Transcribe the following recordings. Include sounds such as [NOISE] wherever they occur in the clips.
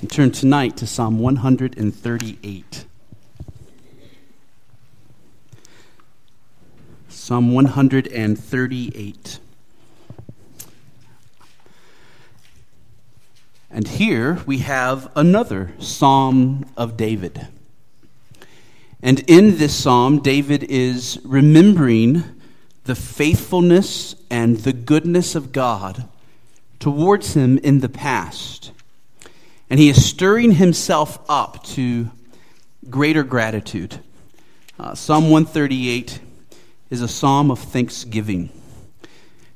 And turn tonight to Psalm 138. Psalm 138. And here we have another Psalm of David. And in this psalm, David is remembering the faithfulness and the goodness of God towards him in the past. And he is stirring himself up to greater gratitude. Uh, psalm 138 is a psalm of thanksgiving.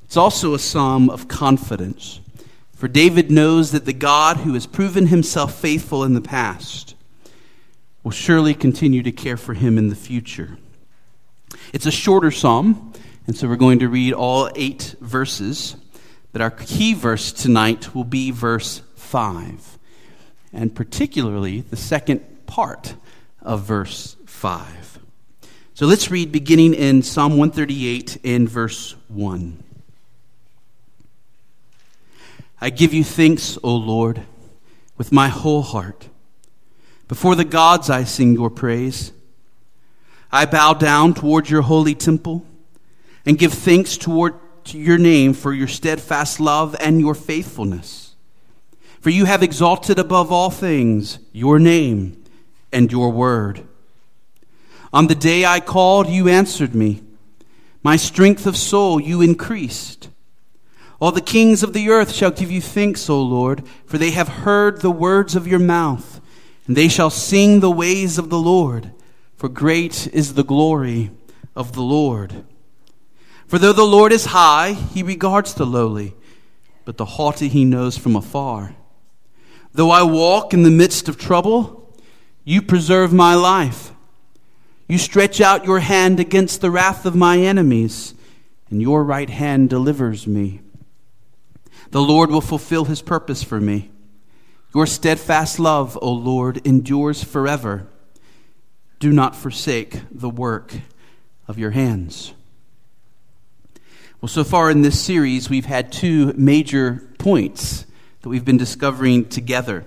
It's also a psalm of confidence. For David knows that the God who has proven himself faithful in the past will surely continue to care for him in the future. It's a shorter psalm, and so we're going to read all eight verses. But our key verse tonight will be verse 5, and particularly the second part of verse 5. So let's read beginning in Psalm 138 in verse 1. I give you thanks, O Lord, with my whole heart. Before the gods I sing your praise. I bow down toward your holy temple and give thanks toward your name for your steadfast love and your faithfulness. For you have exalted above all things your name and your word. On the day I called, you answered me. My strength of soul you increased. All the kings of the earth shall give you thanks, O Lord, for they have heard the words of your mouth, and they shall sing the ways of the Lord, for great is the glory of the Lord. For though the Lord is high, he regards the lowly, but the haughty he knows from afar. Though I walk in the midst of trouble, you preserve my life. You stretch out your hand against the wrath of my enemies, and your right hand delivers me. The Lord will fulfill his purpose for me. Your steadfast love, O Lord, endures forever. Do not forsake the work of your hands. Well, so far in this series, we've had two major points that we've been discovering together.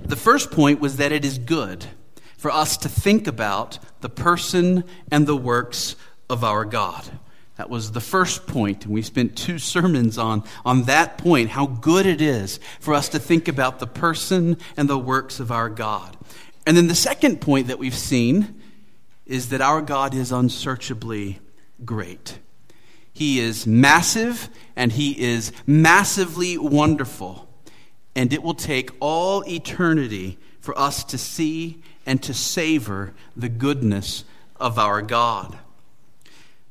The first point was that it is good for us to think about the person and the works of our God. That was the first point, and we spent two sermons on, on that point, how good it is for us to think about the person and the works of our God. And then the second point that we've seen is that our God is unsearchably great. He is massive and he is massively wonderful. And it will take all eternity for us to see and to savor the goodness of our God.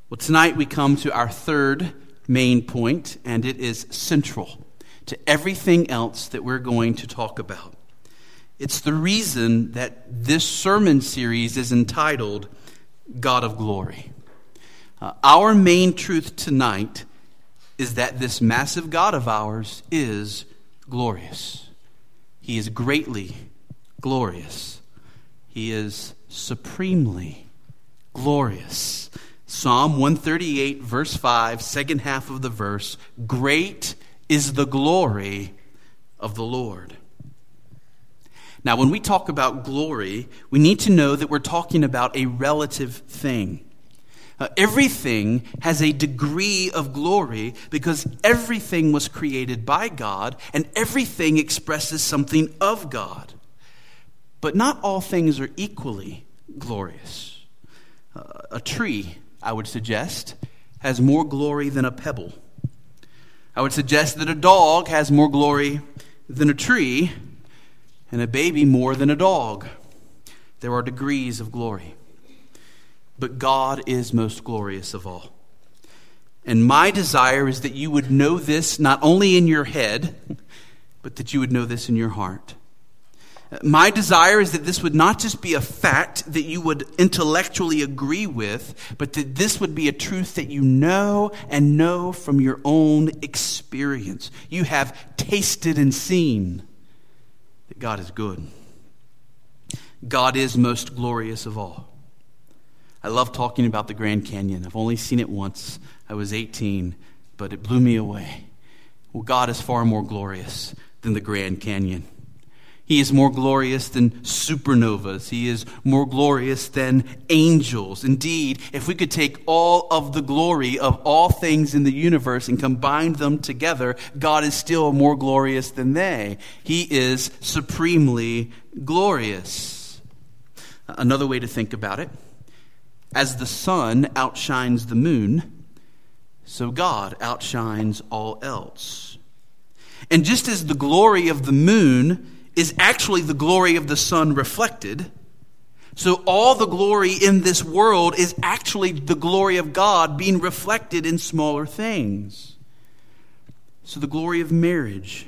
Well, tonight we come to our third main point, and it is central to everything else that we're going to talk about. It's the reason that this sermon series is entitled God of Glory. Uh, our main truth tonight is that this massive God of ours is glorious. He is greatly glorious. He is supremely glorious. Psalm 138, verse 5, second half of the verse Great is the glory of the Lord. Now, when we talk about glory, we need to know that we're talking about a relative thing. Uh, everything has a degree of glory because everything was created by God and everything expresses something of God. But not all things are equally glorious. Uh, a tree, I would suggest, has more glory than a pebble. I would suggest that a dog has more glory than a tree, and a baby more than a dog. There are degrees of glory. But God is most glorious of all. And my desire is that you would know this not only in your head, but that you would know this in your heart. My desire is that this would not just be a fact that you would intellectually agree with, but that this would be a truth that you know and know from your own experience. You have tasted and seen that God is good. God is most glorious of all. I love talking about the Grand Canyon. I've only seen it once. I was 18, but it blew me away. Well, God is far more glorious than the Grand Canyon. He is more glorious than supernovas. He is more glorious than angels. Indeed, if we could take all of the glory of all things in the universe and combine them together, God is still more glorious than they. He is supremely glorious. Another way to think about it as the sun outshines the moon, so God outshines all else. And just as the glory of the moon is actually the glory of the sun reflected. So all the glory in this world is actually the glory of God being reflected in smaller things. So the glory of marriage,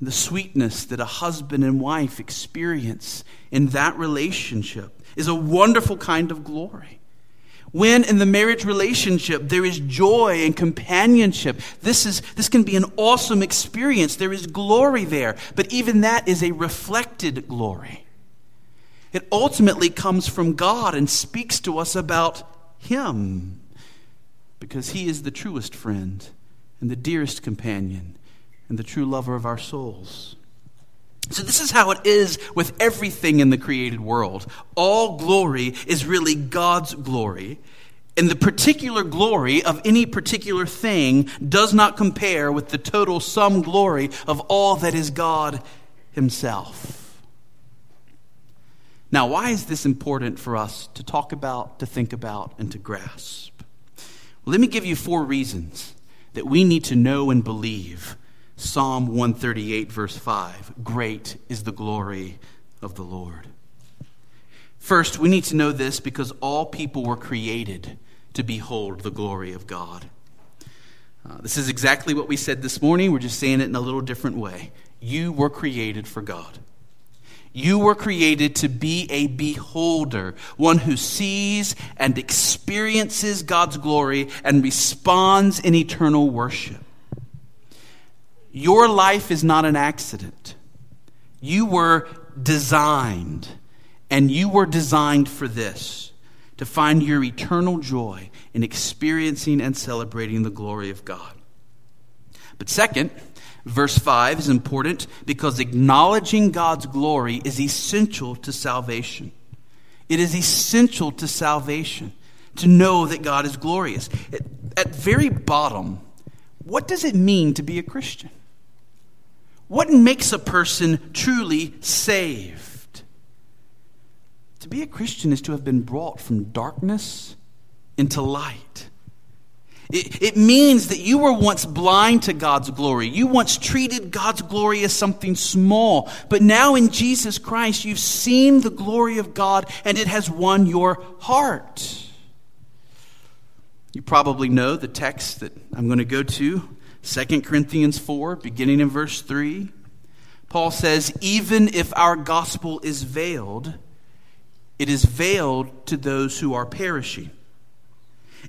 the sweetness that a husband and wife experience in that relationship is a wonderful kind of glory. When in the marriage relationship there is joy and companionship, this, is, this can be an awesome experience. There is glory there, but even that is a reflected glory. It ultimately comes from God and speaks to us about Him because He is the truest friend and the dearest companion and the true lover of our souls. So, this is how it is with everything in the created world. All glory is really God's glory. And the particular glory of any particular thing does not compare with the total sum glory of all that is God Himself. Now, why is this important for us to talk about, to think about, and to grasp? Well, let me give you four reasons that we need to know and believe Psalm 138, verse 5 Great is the glory of the Lord. First, we need to know this because all people were created to behold the glory of God. Uh, this is exactly what we said this morning. We're just saying it in a little different way. You were created for God. You were created to be a beholder, one who sees and experiences God's glory and responds in eternal worship. Your life is not an accident. You were designed, and you were designed for this to find your eternal joy in experiencing and celebrating the glory of God. But second, verse 5 is important because acknowledging God's glory is essential to salvation. It is essential to salvation to know that God is glorious. At very bottom, what does it mean to be a Christian? What makes a person truly saved? To be a Christian is to have been brought from darkness into light. It, it, means that you were once blind to God's glory. You once treated God's glory as something small. But now in Jesus Christ, you've seen the glory of God and it has won your heart. You probably know the text that I'm going to go to 2 Corinthians 4, beginning in verse 3, Paul says, Even if our gospel is veiled, it is veiled to those who are perishing.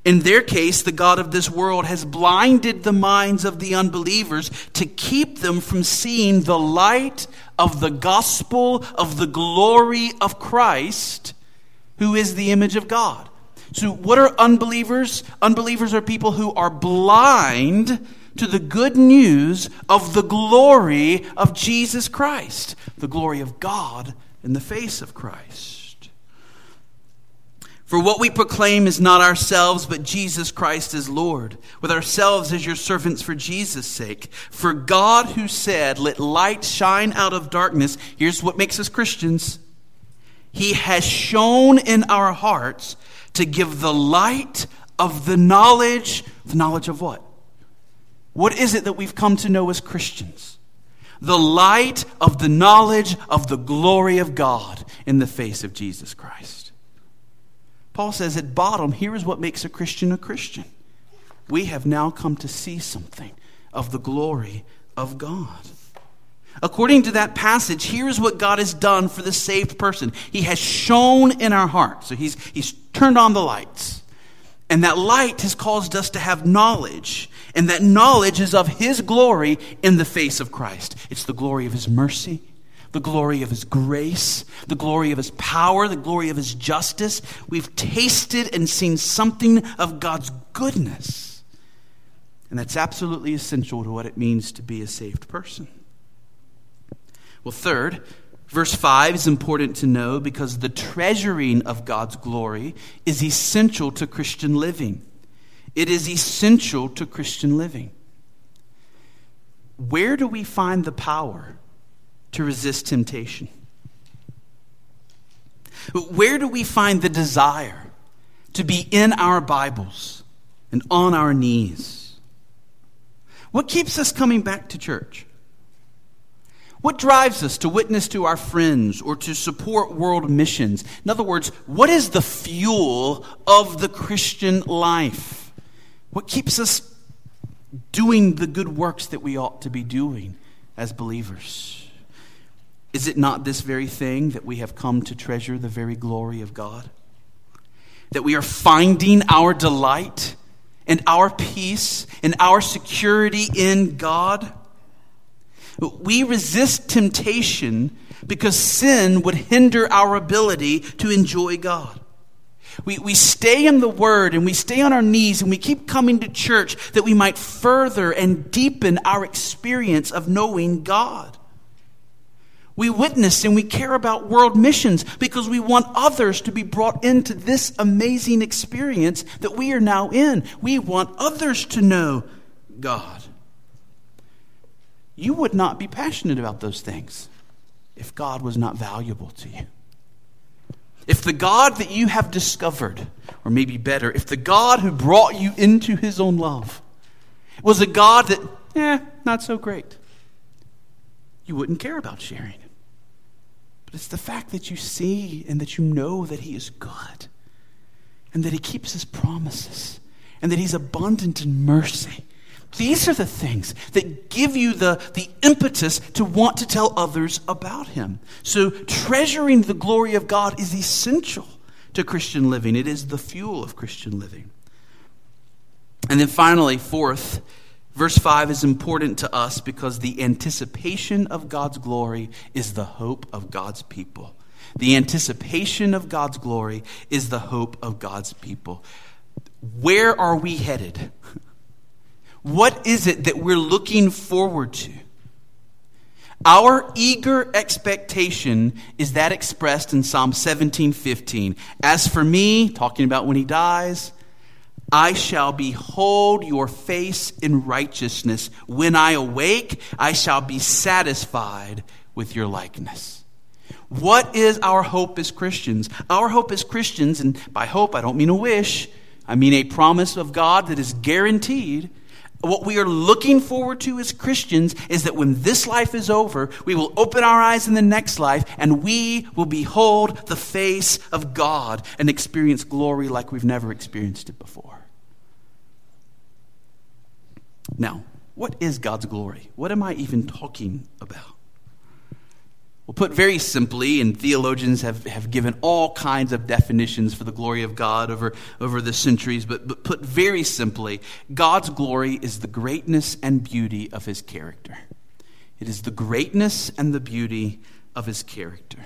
In their case, the God of this world has blinded the minds of the unbelievers to keep them from seeing the light of the gospel of the glory of Christ, who is the image of God. So, what are unbelievers? Unbelievers are people who are blind to the good news of the glory of Jesus Christ, the glory of God in the face of Christ. For what we proclaim is not ourselves, but Jesus Christ as Lord, with ourselves as your servants for Jesus' sake. For God, who said, Let light shine out of darkness, here's what makes us Christians. He has shone in our hearts to give the light of the knowledge, the knowledge of what? What is it that we've come to know as Christians? The light of the knowledge of the glory of God in the face of Jesus Christ. Paul says at bottom, here is what makes a Christian a Christian. We have now come to see something of the glory of God. According to that passage, here's what God has done for the saved person. He has shone in our hearts. So he's, he's turned on the lights. And that light has caused us to have knowledge. And that knowledge is of His glory in the face of Christ. It's the glory of His mercy, the glory of His grace, the glory of His power, the glory of His justice. We've tasted and seen something of God's goodness. And that's absolutely essential to what it means to be a saved person. Well, third, Verse 5 is important to know because the treasuring of God's glory is essential to Christian living. It is essential to Christian living. Where do we find the power to resist temptation? Where do we find the desire to be in our Bibles and on our knees? What keeps us coming back to church? What drives us to witness to our friends or to support world missions? In other words, what is the fuel of the Christian life? What keeps us doing the good works that we ought to be doing as believers? Is it not this very thing that we have come to treasure the very glory of God? That we are finding our delight and our peace and our security in God? We resist temptation because sin would hinder our ability to enjoy God. We, we stay in the Word and we stay on our knees and we keep coming to church that we might further and deepen our experience of knowing God. We witness and we care about world missions because we want others to be brought into this amazing experience that we are now in. We want others to know God you would not be passionate about those things if God was not valuable to you. If the God that you have discovered, or maybe better, if the God who brought you into his own love was a God that, eh, not so great, you wouldn't care about sharing. It. But it's the fact that you see and that you know that he is good and that he keeps his promises and that he's abundant in mercy these are the things that give you the, the impetus to want to tell others about Him. So, treasuring the glory of God is essential to Christian living, it is the fuel of Christian living. And then finally, fourth, verse 5 is important to us because the anticipation of God's glory is the hope of God's people. The anticipation of God's glory is the hope of God's people. Where are we headed? [LAUGHS] What is it that we're looking forward to? Our eager expectation is that expressed in Psalm 17:15. As for me, talking about when he dies, I shall behold your face in righteousness. When I awake, I shall be satisfied with your likeness. What is our hope as Christians? Our hope as Christians, and by hope I don't mean a wish, I mean a promise of God that is guaranteed, what we are looking forward to as Christians is that when this life is over, we will open our eyes in the next life and we will behold the face of God and experience glory like we've never experienced it before. Now, what is God's glory? What am I even talking about? Well, put very simply, and theologians have, have given all kinds of definitions for the glory of God over, over the centuries, but, but put very simply, God's glory is the greatness and beauty of his character. It is the greatness and the beauty of his character.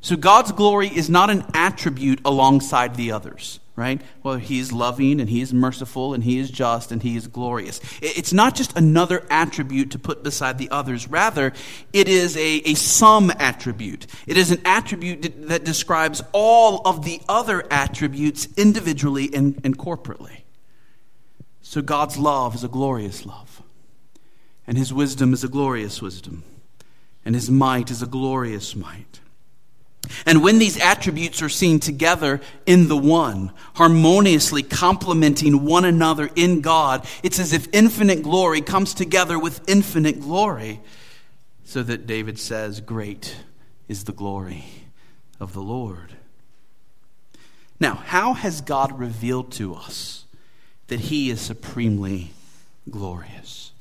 So God's glory is not an attribute alongside the others right? Well, he is loving and he is merciful and he is just and he is glorious. It's not just another attribute to put beside the others. Rather, it is a, a sum attribute. It is an attribute that describes all of the other attributes individually and, and corporately. So God's love is a glorious love, and his wisdom is a glorious wisdom, and his might is a glorious might. And when these attributes are seen together in the one, harmoniously complementing one another in God, it's as if infinite glory comes together with infinite glory. So that David says, Great is the glory of the Lord. Now, how has God revealed to us that He is supremely glorious?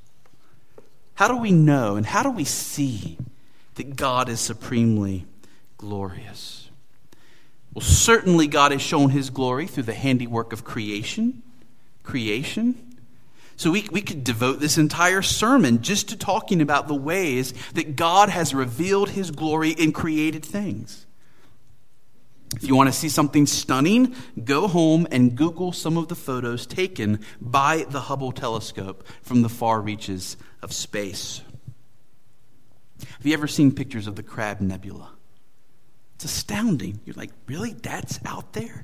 How do we know and how do we see that God is supremely glorious. Well, certainly God has shown his glory through the handiwork of creation. Creation. So we, we could devote this entire sermon just to talking about the ways that God has revealed his glory in created things. If you want to see something stunning, go home and Google some of the photos taken by the Hubble telescope from the far reaches of space. Have you ever seen pictures of the Crab Nebula? It's astounding. You're like, really? That's out there?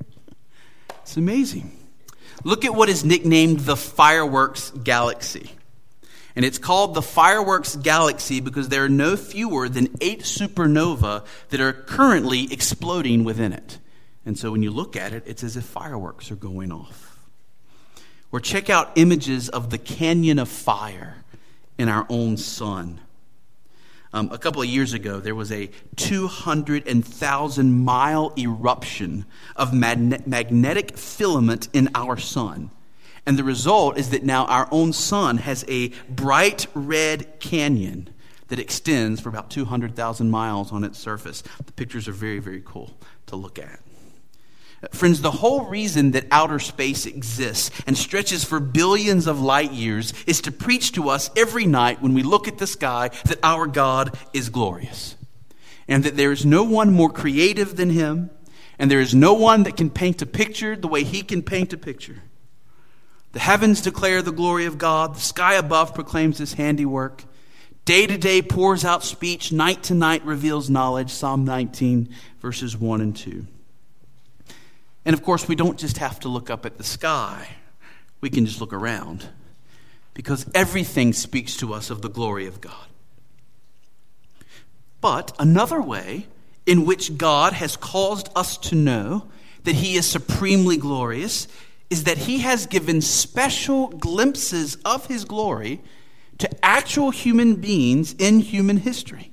It's amazing. Look at what is nicknamed the fireworks galaxy. And it's called the fireworks galaxy because there are no fewer than eight supernova that are currently exploding within it. And so when you look at it, it's as if fireworks are going off. Or check out images of the canyon of fire in our own sun. Um, a couple of years ago, there was a 200,000 mile eruption of magne- magnetic filament in our sun. And the result is that now our own sun has a bright red canyon that extends for about 200,000 miles on its surface. The pictures are very, very cool to look at. Friends, the whole reason that outer space exists and stretches for billions of light years is to preach to us every night when we look at the sky that our God is glorious and that there is no one more creative than Him and there is no one that can paint a picture the way He can paint a picture. The heavens declare the glory of God, the sky above proclaims His handiwork. Day to day pours out speech, night to night reveals knowledge. Psalm 19, verses 1 and 2. And of course, we don't just have to look up at the sky, we can just look around because everything speaks to us of the glory of God. But another way in which God has caused us to know that He is supremely glorious is that He has given special glimpses of His glory to actual human beings in human history.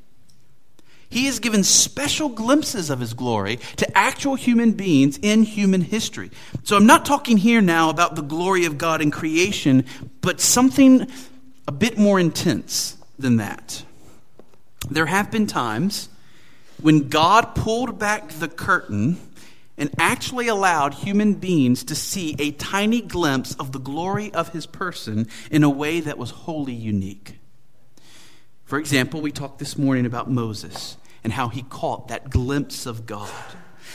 He has given special glimpses of his glory to actual human beings in human history. So I'm not talking here now about the glory of God in creation, but something a bit more intense than that. There have been times when God pulled back the curtain and actually allowed human beings to see a tiny glimpse of the glory of his person in a way that was wholly unique. For example, we talked this morning about Moses and how he caught that glimpse of God.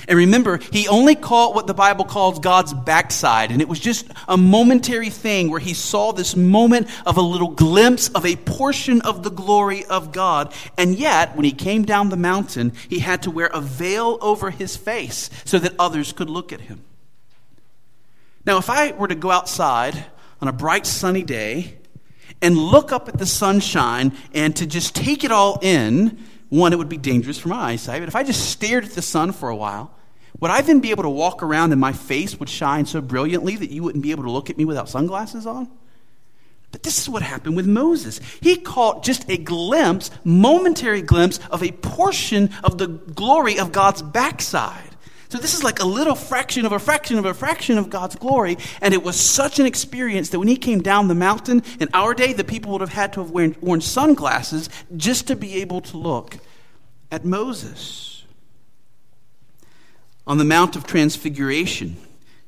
And remember, he only caught what the Bible calls God's backside. And it was just a momentary thing where he saw this moment of a little glimpse of a portion of the glory of God. And yet, when he came down the mountain, he had to wear a veil over his face so that others could look at him. Now, if I were to go outside on a bright sunny day and look up at the sunshine and to just take it all in, one, it would be dangerous for my eyesight. But if I just stared at the sun for a while, would I then be able to walk around and my face would shine so brilliantly that you wouldn't be able to look at me without sunglasses on? But this is what happened with Moses. He caught just a glimpse, momentary glimpse, of a portion of the glory of God's backside. So this is like a little fraction of a fraction of a fraction of God's glory. And it was such an experience that when he came down the mountain in our day, the people would have had to have worn, worn sunglasses just to be able to look at Moses. On the Mount of Transfiguration,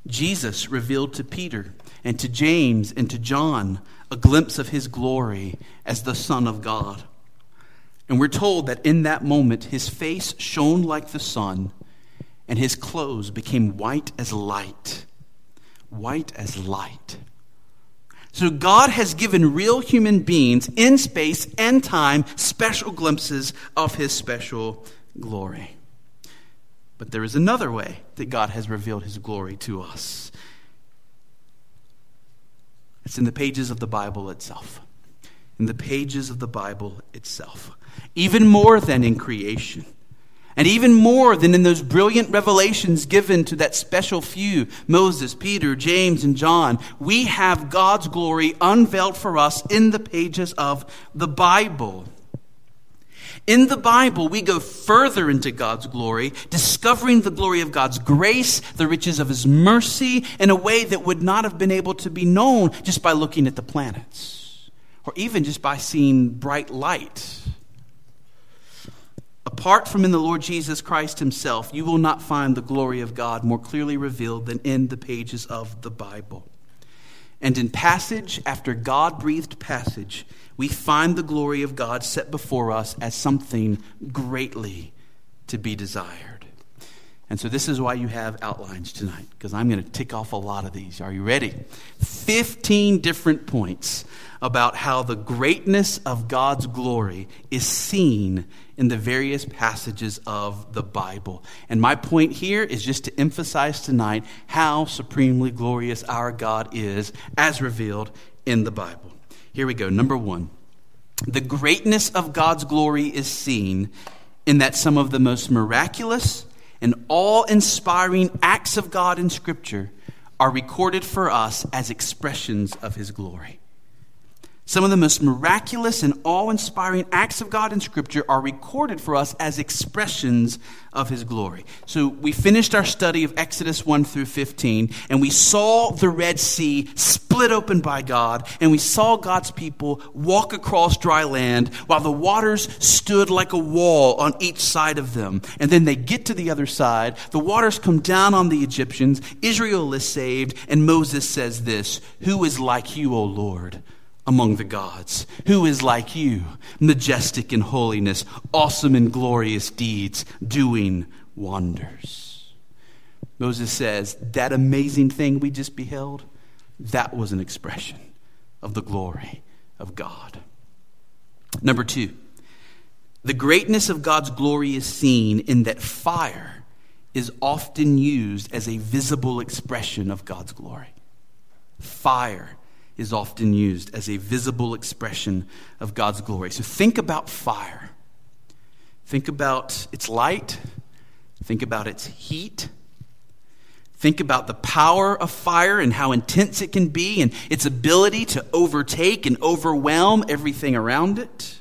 Jesus revealed to Peter and to James and to John a glimpse of his glory as the Son of God. And we're told that in that moment, his face shone like the sun and his clothes became white as light. White as light. So God has given real human beings in space and time special glimpses of his special glory. But there is another way that God has revealed his glory to us. It's in the pages of the Bible itself. In the pages of the Bible itself. Even more than in creation. And even more than in those brilliant revelations given to that special few Moses, Peter, James, and John we have God's glory unveiled for us in the pages of the Bible. In the Bible, we go further into God's glory, discovering the glory of God's grace, the riches of His mercy, in a way that would not have been able to be known just by looking at the planets, or even just by seeing bright light Apart from in the Lord Jesus Christ himself, you will not find the glory of God more clearly revealed than in the pages of the Bible. And in passage after God breathed passage, we find the glory of God set before us as something greatly to be desired. And so this is why you have outlines tonight, because I'm going to tick off a lot of these. Are you ready? 15 different points about how the greatness of God's glory is seen in the various passages of the Bible. And my point here is just to emphasize tonight how supremely glorious our God is as revealed in the Bible. Here we go. Number one the greatness of God's glory is seen in that some of the most miraculous and awe inspiring acts of God in Scripture are recorded for us as expressions of His glory. Some of the most miraculous and awe inspiring acts of God in Scripture are recorded for us as expressions of His glory. So we finished our study of Exodus 1 through 15, and we saw the Red Sea split open by God, and we saw God's people walk across dry land while the waters stood like a wall on each side of them. And then they get to the other side, the waters come down on the Egyptians, Israel is saved, and Moses says this Who is like you, O Lord? Among the gods. Who is like you, majestic in holiness, awesome in glorious deeds, doing wonders? Moses says, That amazing thing we just beheld, that was an expression of the glory of God. Number two, the greatness of God's glory is seen in that fire is often used as a visible expression of God's glory. Fire is often used as a visible expression of God's glory. So think about fire. Think about its light. Think about its heat. Think about the power of fire and how intense it can be and its ability to overtake and overwhelm everything around it.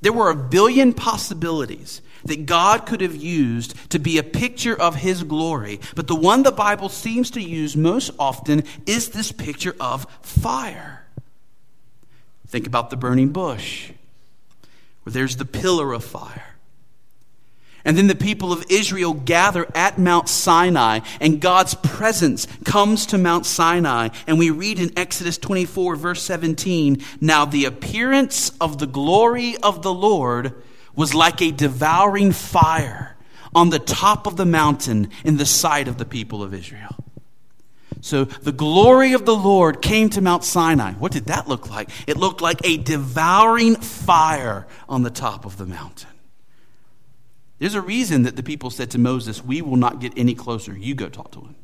There were a billion possibilities that God could have used to be a picture of His glory. But the one the Bible seems to use most often is this picture of fire. Think about the burning bush, where there's the pillar of fire. And then the people of Israel gather at Mount Sinai, and God's presence comes to Mount Sinai. And we read in Exodus 24, verse 17 Now the appearance of the glory of the Lord was like a devouring fire on the top of the mountain in the sight of the people of Israel. So the glory of the Lord came to Mount Sinai. What did that look like? It looked like a devouring fire on the top of the mountain. There's a reason that the people said to Moses, We will not get any closer. You go talk to him.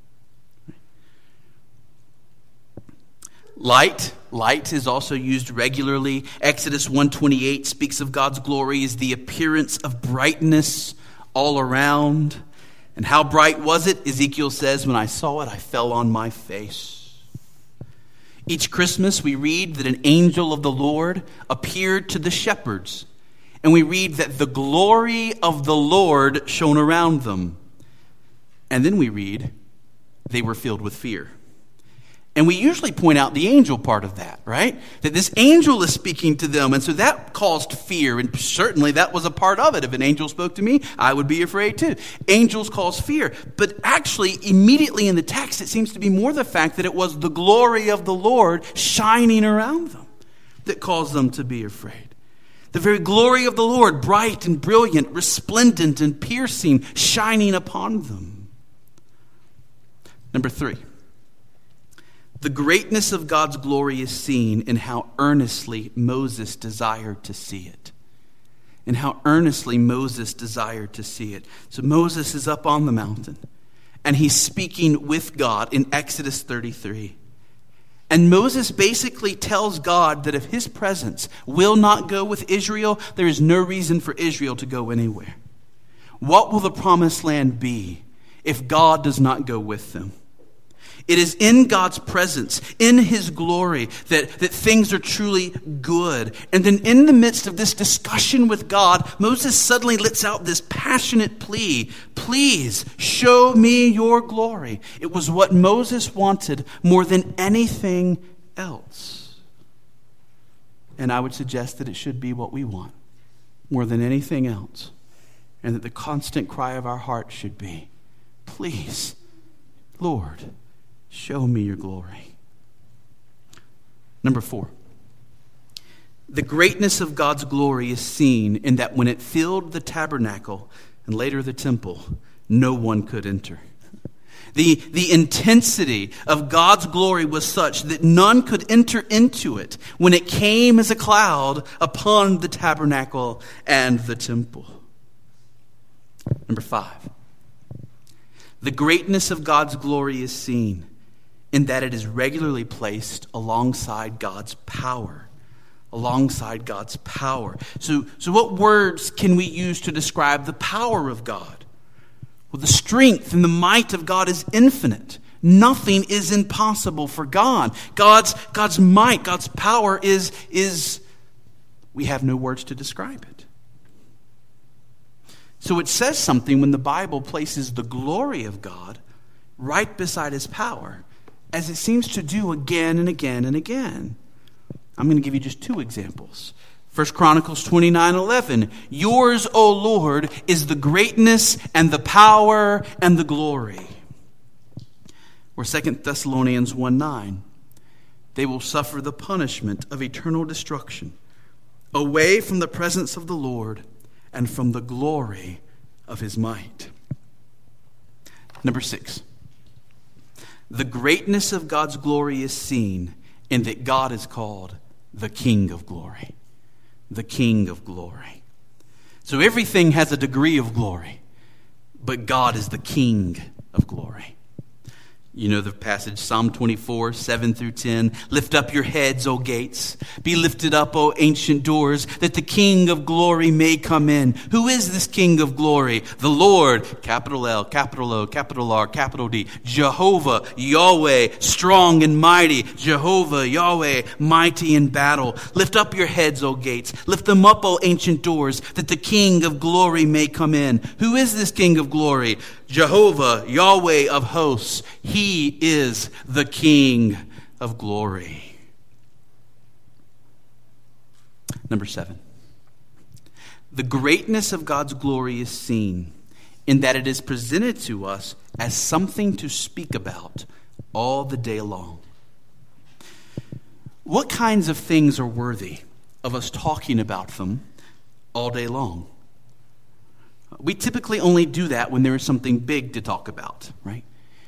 Light, light is also used regularly. Exodus 128 speaks of God's glory as the appearance of brightness all around. And how bright was it? Ezekiel says, When I saw it, I fell on my face. Each Christmas, we read that an angel of the Lord appeared to the shepherds. And we read that the glory of the Lord shone around them. And then we read, they were filled with fear. And we usually point out the angel part of that, right? That this angel is speaking to them. And so that caused fear. And certainly that was a part of it. If an angel spoke to me, I would be afraid too. Angels cause fear. But actually, immediately in the text, it seems to be more the fact that it was the glory of the Lord shining around them that caused them to be afraid. The very glory of the Lord, bright and brilliant, resplendent and piercing, shining upon them. Number three. The greatness of God's glory is seen in how earnestly Moses desired to see it. And how earnestly Moses desired to see it. So Moses is up on the mountain and he's speaking with God in Exodus 33. And Moses basically tells God that if his presence will not go with Israel, there is no reason for Israel to go anywhere. What will the promised land be if God does not go with them? It is in God's presence, in His glory, that, that things are truly good. And then, in the midst of this discussion with God, Moses suddenly lets out this passionate plea Please show me your glory. It was what Moses wanted more than anything else. And I would suggest that it should be what we want more than anything else. And that the constant cry of our heart should be Please, Lord Show me your glory. Number four. The greatness of God's glory is seen in that when it filled the tabernacle and later the temple, no one could enter. The, the intensity of God's glory was such that none could enter into it when it came as a cloud upon the tabernacle and the temple. Number five, the greatness of God's glory is seen in that it is regularly placed alongside God's power. Alongside God's power. So, so what words can we use to describe the power of God? Well, the strength and the might of God is infinite. Nothing is impossible for God. God's, God's might, God's power is, is, we have no words to describe it. So it says something when the Bible places the glory of God right beside his power, as it seems to do again and again and again. I'm going to give you just two examples. 1 Chronicles 29 11. Yours, O Lord, is the greatness and the power and the glory. Or 2 Thessalonians 1 9. They will suffer the punishment of eternal destruction away from the presence of the Lord and from the glory of his might. Number six. The greatness of God's glory is seen in that God is called the King of glory the King of glory. So everything has a degree of glory, but God is the King of glory. You know the passage, Psalm 24, 7 through 10. Lift up your heads, O gates. Be lifted up, O ancient doors, that the King of glory may come in. Who is this King of glory? The Lord, capital L, capital O, capital R, capital D. Jehovah, Yahweh, strong and mighty. Jehovah, Yahweh, mighty in battle. Lift up your heads, O gates. Lift them up, O ancient doors, that the King of glory may come in. Who is this King of glory? Jehovah, Yahweh of hosts, he is the King of glory. Number seven. The greatness of God's glory is seen in that it is presented to us as something to speak about all the day long. What kinds of things are worthy of us talking about them all day long? We typically only do that when there is something big to talk about, right?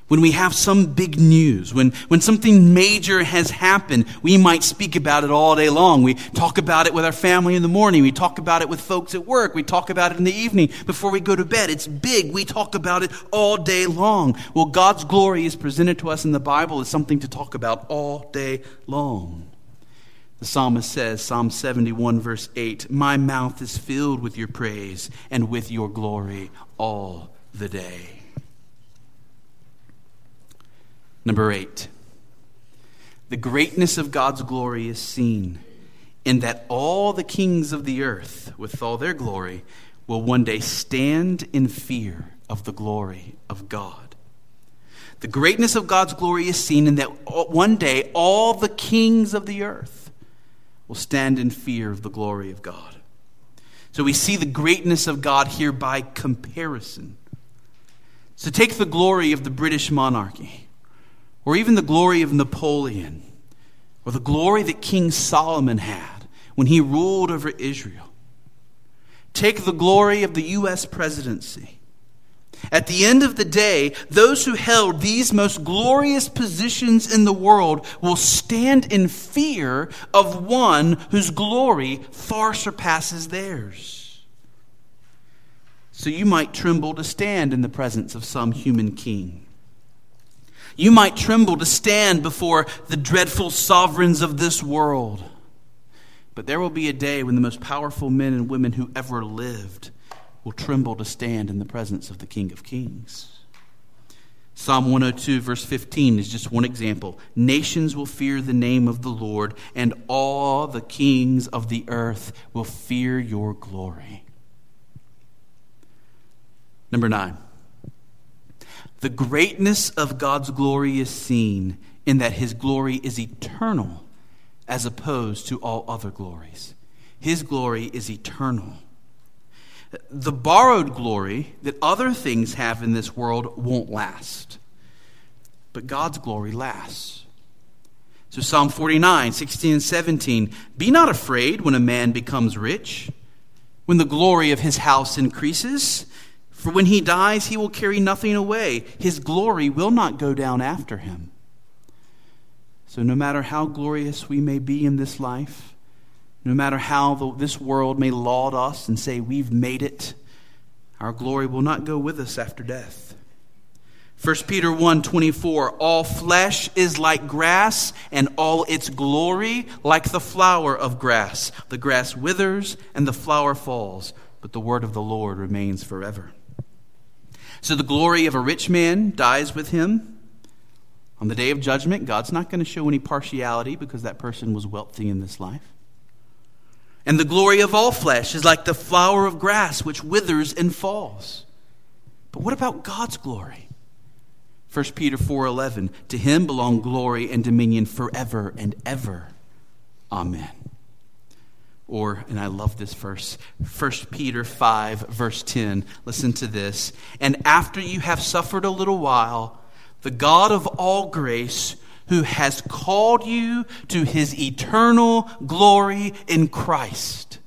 When we have some big news, when, when something major has happened, we might speak about it all day long. We talk about it with our family in the morning. We talk about it with folks at work. We talk about it in the evening before we go to bed. It's big. We talk about it all day long. Well, God's glory is presented to us in the Bible as something to talk about all day long. The psalmist says, Psalm 71, verse 8, My mouth is filled with your praise and with your glory all the day. Number eight, the greatness of God's glory is seen in that all the kings of the earth, with all their glory, will one day stand in fear of the glory of God. The greatness of God's glory is seen in that one day all the kings of the earth will stand in fear of the glory of God. So we see the greatness of God here by comparison. So take the glory of the British monarchy, or even the glory of Napoleon, or the glory that King Solomon had when he ruled over Israel. Take the glory of the U.S. presidency at the end of the day, those who held these most glorious positions in the world will stand in fear of one whose glory far surpasses theirs. So you might tremble to stand in the presence of some human king. You might tremble to stand before the dreadful sovereigns of this world. But there will be a day when the most powerful men and women who ever lived will tremble to stand in the presence of the King of Kings. Psalm 102, verse 15, is just one example. Nations will fear the name of the Lord, and all the kings of the earth will fear your glory. Number nine, the greatness of God's glory is seen in that his glory is eternal as opposed to all other glories. His glory is eternal. The borrowed glory that other things have in this world won't last, but God's glory lasts. So, Psalm 49, 16 and 17 Be not afraid when a man becomes rich, when the glory of his house increases. For when he dies, he will carry nothing away. His glory will not go down after him. So, no matter how glorious we may be in this life, no matter how the, this world may laud us and say we've made it, our glory will not go with us after death. 1 Peter 1 24, all flesh is like grass, and all its glory like the flower of grass. The grass withers and the flower falls, but the word of the Lord remains forever. So the glory of a rich man dies with him. On the day of judgment, God's not going to show any partiality because that person was wealthy in this life. And the glory of all flesh is like the flower of grass which withers and falls. But what about God's glory? 1 Peter 4:11 To him belong glory and dominion forever and ever. Amen. Or, and I love this verse, 1 Peter 5, verse 10. Listen to this. And after you have suffered a little while, the God of all grace, who has called you to his eternal glory in Christ,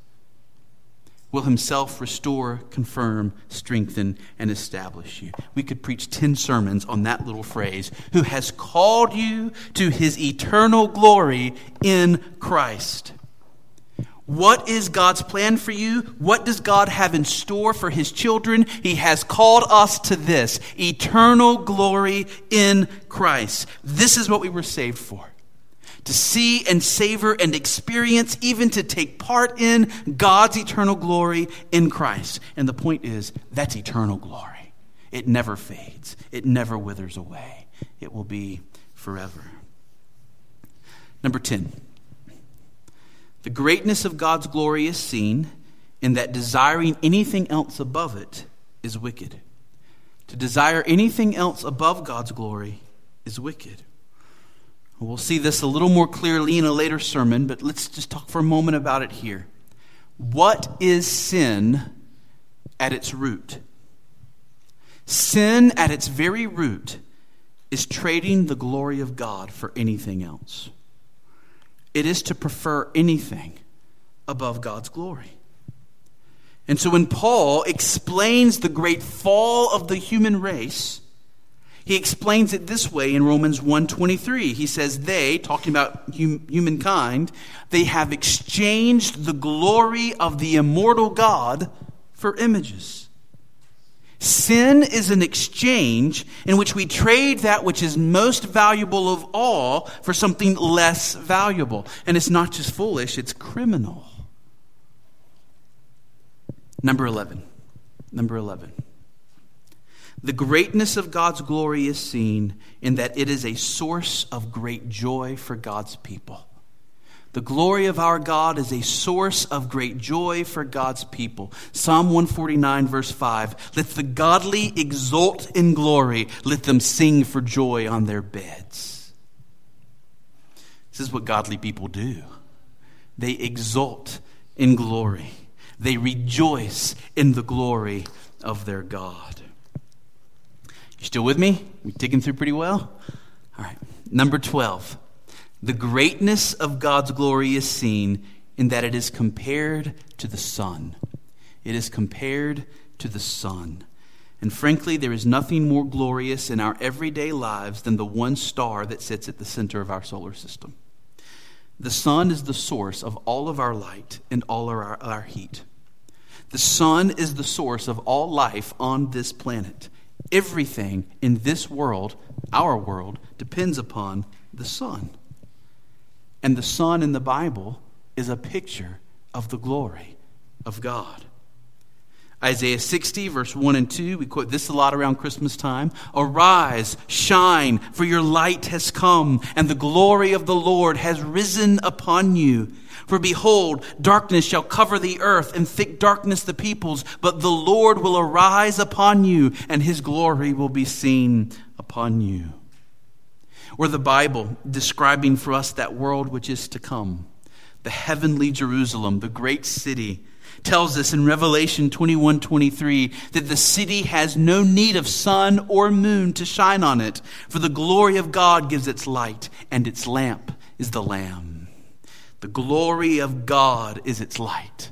will himself restore, confirm, strengthen, and establish you. We could preach 10 sermons on that little phrase, who has called you to his eternal glory in Christ. What is God's plan for you? What does God have in store for his children? He has called us to this eternal glory in Christ. This is what we were saved for. To see and savor and experience, even to take part in God's eternal glory in Christ. And the point is, that's eternal glory. It never fades, it never withers away, it will be forever. Number 10. The greatness of God's glory is seen in that desiring anything else above it is wicked. To desire anything else above God's glory is wicked. We'll see this a little more clearly in a later sermon, but let's just talk for a moment about it here. What is sin at its root? Sin at its very root is trading the glory of God for anything else it is to prefer anything above God's glory. And so when Paul explains the great fall of the human race, he explains it this way in Romans 1:23. He says they, talking about hum, humankind, they have exchanged the glory of the immortal God for images Sin is an exchange in which we trade that which is most valuable of all for something less valuable. And it's not just foolish, it's criminal. Number 11. Number 11. The greatness of God's glory is seen in that it is a source of great joy for God's people. The glory of our God is a source of great joy for God's people. Psalm 149, verse 5 Let the godly exult in glory, let them sing for joy on their beds. This is what godly people do they exult in glory, they rejoice in the glory of their God. You still with me? We're digging through pretty well? All right. Number 12. The greatness of God's glory is seen in that it is compared to the sun. It is compared to the sun. And frankly, there is nothing more glorious in our everyday lives than the one star that sits at the center of our solar system. The sun is the source of all of our light and all of our, our heat. The sun is the source of all life on this planet. Everything in this world, our world, depends upon the sun. And the sun in the Bible is a picture of the glory of God. Isaiah 60, verse 1 and 2, we quote this a lot around Christmas time. Arise, shine, for your light has come, and the glory of the Lord has risen upon you. For behold, darkness shall cover the earth, and thick darkness the peoples, but the Lord will arise upon you, and his glory will be seen upon you or the Bible describing for us that world which is to come, the heavenly Jerusalem, the great city, tells us in Revelation 21 23 that the city has no need of sun or moon to shine on it, for the glory of God gives its light, and its lamp is the Lamb. The glory of God is its light,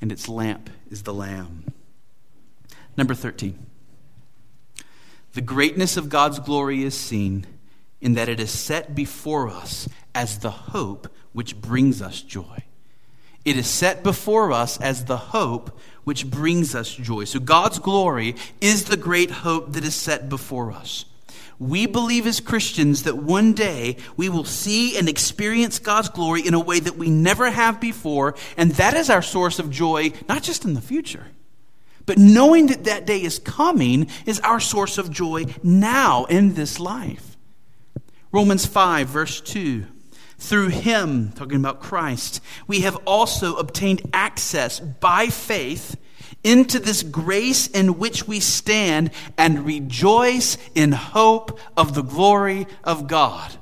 and its lamp is the Lamb. Number 13. The greatness of God's glory is seen in that it is set before us as the hope which brings us joy. It is set before us as the hope which brings us joy. So God's glory is the great hope that is set before us. We believe as Christians that one day we will see and experience God's glory in a way that we never have before, and that is our source of joy, not just in the future. But knowing that that day is coming is our source of joy now in this life. Romans 5, verse 2. Through him, talking about Christ, we have also obtained access by faith into this grace in which we stand and rejoice in hope of the glory of God.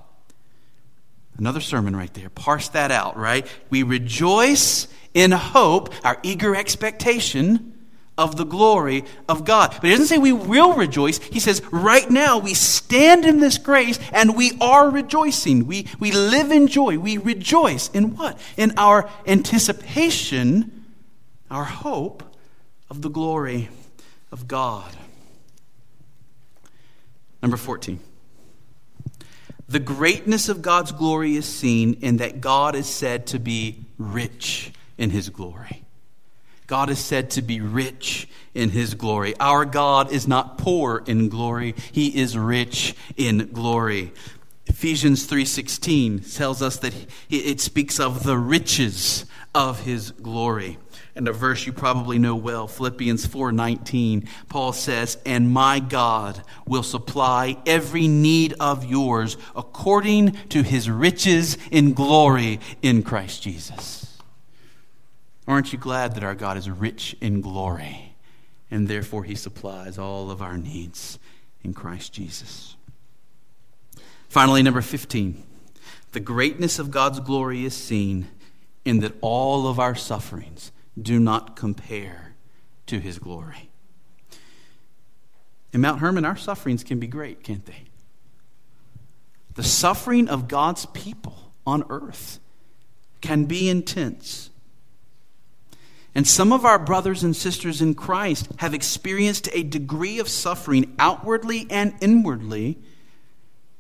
Another sermon right there. Parse that out, right? We rejoice in hope, our eager expectation of the glory of God. But he doesn't say we will rejoice. He says right now we stand in this grace and we are rejoicing. We, we live in joy. We rejoice in what? In our anticipation, our hope of the glory of God. Number 14. The greatness of God's glory is seen in that God is said to be rich in his glory. God is said to be rich in his glory. Our God is not poor in glory, he is rich in glory. Ephesians 3:16 tells us that it speaks of the riches of his glory and a verse you probably know well, Philippians 4:19. Paul says, "And my God will supply every need of yours according to his riches in glory in Christ Jesus." Aren't you glad that our God is rich in glory and therefore he supplies all of our needs in Christ Jesus? Finally, number 15. The greatness of God's glory is seen in that all of our sufferings do not compare to his glory. In Mount Hermon, our sufferings can be great, can't they? The suffering of God's people on earth can be intense. And some of our brothers and sisters in Christ have experienced a degree of suffering outwardly and inwardly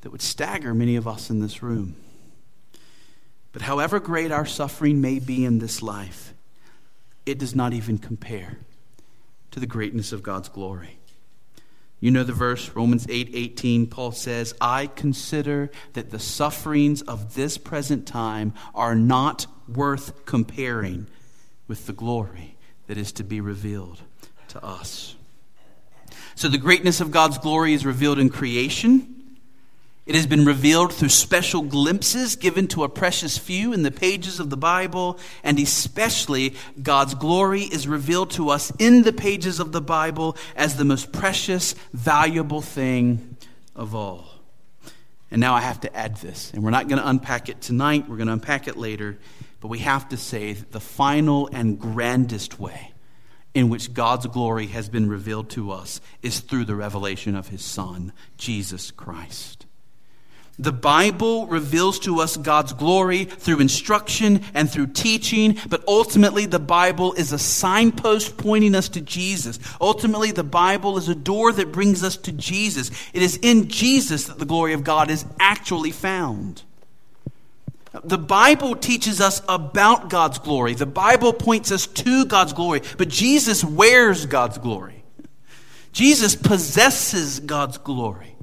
that would stagger many of us in this room. But however great our suffering may be in this life, it does not even compare to the greatness of God's glory. You know the verse, Romans 8 18, Paul says, I consider that the sufferings of this present time are not worth comparing with the glory that is to be revealed to us. So the greatness of God's glory is revealed in creation it has been revealed through special glimpses given to a precious few in the pages of the Bible, and especially God's glory is revealed to us in the pages of the Bible as the most precious, valuable thing of all. And now I have to add this, and we're not going to unpack it tonight, we're going to unpack it later, but we have to say that the final and grandest way in which God's glory has been revealed to us is through the revelation of His Son, Jesus Christ. The Bible reveals to us God's glory through instruction and through teaching, but ultimately the Bible is a signpost pointing us to Jesus. Ultimately, the Bible is a door that brings us to Jesus. It is in Jesus that the glory of God is actually found. The Bible teaches us about God's glory. The Bible points us to God's glory, but Jesus wears God's glory. Jesus possesses God's glory.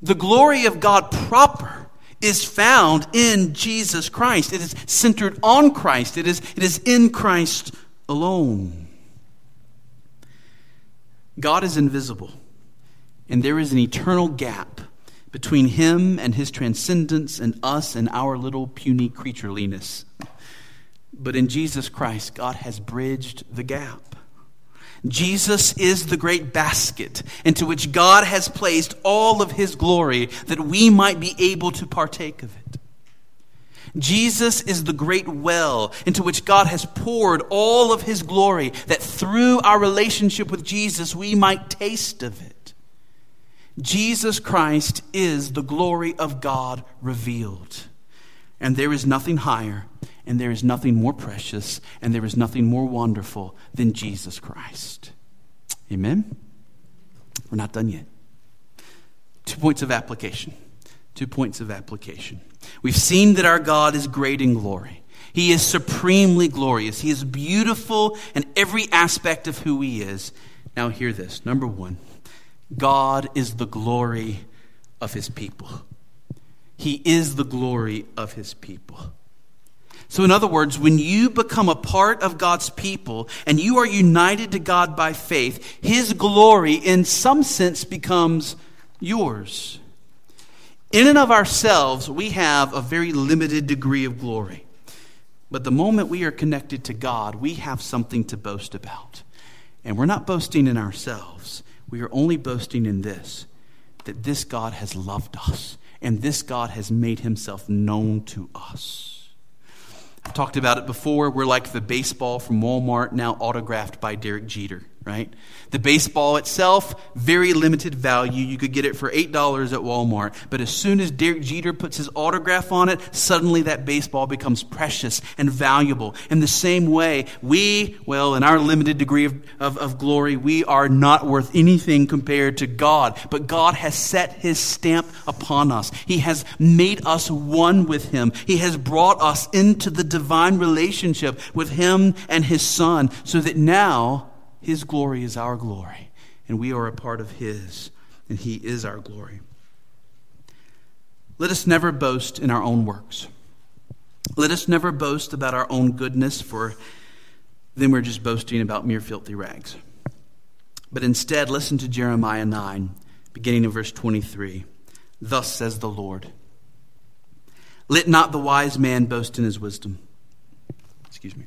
The glory of God proper is found in Jesus Christ. It is centered on Christ. It is, it is in Christ alone. God is invisible, and there is an eternal gap between him and his transcendence and us and our little puny creatureliness. But in Jesus Christ, God has bridged the gap. Jesus is the great basket into which God has placed all of his glory that we might be able to partake of it. Jesus is the great well into which God has poured all of his glory that through our relationship with Jesus we might taste of it. Jesus Christ is the glory of God revealed. And there is nothing higher and there is nothing more precious and there is nothing more wonderful than Jesus Christ. Amen? We're not done yet. Two points of application. Two points of application. We've seen that our God is great in glory. He is supremely glorious. He is beautiful in every aspect of who He is. Now, hear this. Number one God is the glory of His people. He is the glory of His people. So, in other words, when you become a part of God's people and you are united to God by faith, His glory, in some sense, becomes yours. In and of ourselves, we have a very limited degree of glory. But the moment we are connected to God, we have something to boast about. And we're not boasting in ourselves, we are only boasting in this that this God has loved us, and this God has made himself known to us. I've talked about it before. We're like the baseball from Walmart, now autographed by Derek Jeter, right? The baseball itself, very limited value. You could get it for $8 at Walmart. But as soon as Derek Jeter puts his autograph on it, suddenly that baseball becomes precious and valuable. In the same way, we, well, in our limited degree of, of, of glory, we are not worth anything compared to God. But God has set his stamp upon us. He has made us one with him. He has brought us into the divine relationship with him and his son so that now his glory is our glory, and we are a part of His, and He is our glory. Let us never boast in our own works. Let us never boast about our own goodness, for then we're just boasting about mere filthy rags. But instead, listen to Jeremiah 9, beginning in verse 23. Thus says the Lord Let not the wise man boast in his wisdom. Excuse me.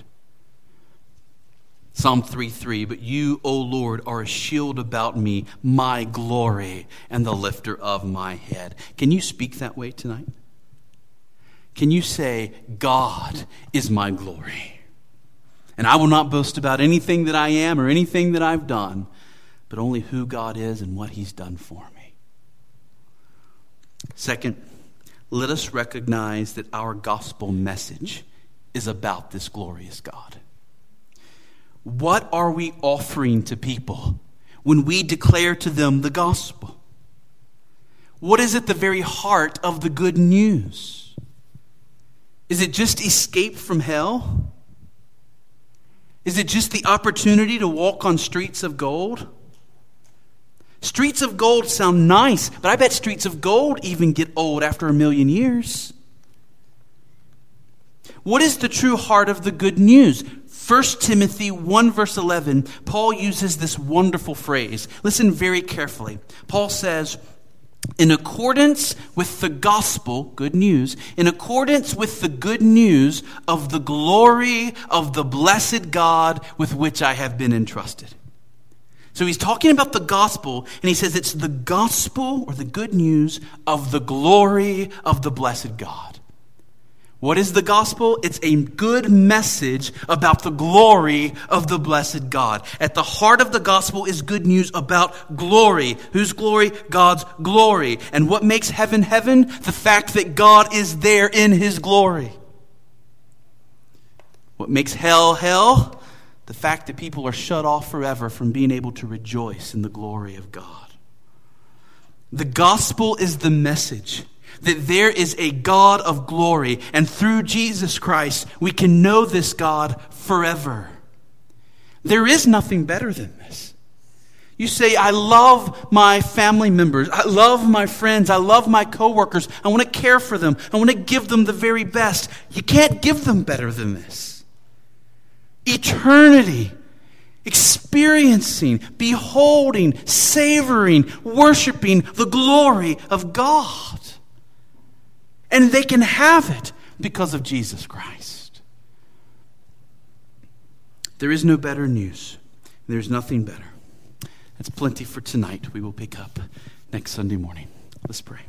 Psalm 3 3, but you, O Lord, are a shield about me, my glory, and the lifter of my head. Can you speak that way tonight? Can you say, God is my glory? And I will not boast about anything that I am or anything that I've done, but only who God is and what He's done for me. Second, let us recognize that our gospel message is about this glorious God. What are we offering to people when we declare to them the gospel? What is at the very heart of the good news? Is it just escape from hell? Is it just the opportunity to walk on streets of gold? Streets of gold sound nice, but I bet streets of gold even get old after a million years. What is the true heart of the good news? 1 Timothy 1, verse 11, Paul uses this wonderful phrase. Listen very carefully. Paul says, in accordance with the gospel, good news, in accordance with the good news of the glory of the blessed God with which I have been entrusted. So he's talking about the gospel, and he says it's the gospel or the good news of the glory of the blessed God. What is the gospel? It's a good message about the glory of the blessed God. At the heart of the gospel is good news about glory. Whose glory? God's glory. And what makes heaven heaven? The fact that God is there in his glory. What makes hell hell? The fact that people are shut off forever from being able to rejoice in the glory of God. The gospel is the message that there is a God of glory, and through Jesus Christ, we can know this God forever. There is nothing better than this. You say, I love my family members. I love my friends. I love my coworkers. I want to care for them. I want to give them the very best. You can't give them better than this. Eternity, experiencing, beholding, savoring, worshiping the glory of God and they can have it. because of Jesus Christ. There is no better news. There's nothing better. That's plenty for tonight. We will pick up next Sunday morning. Let's pray.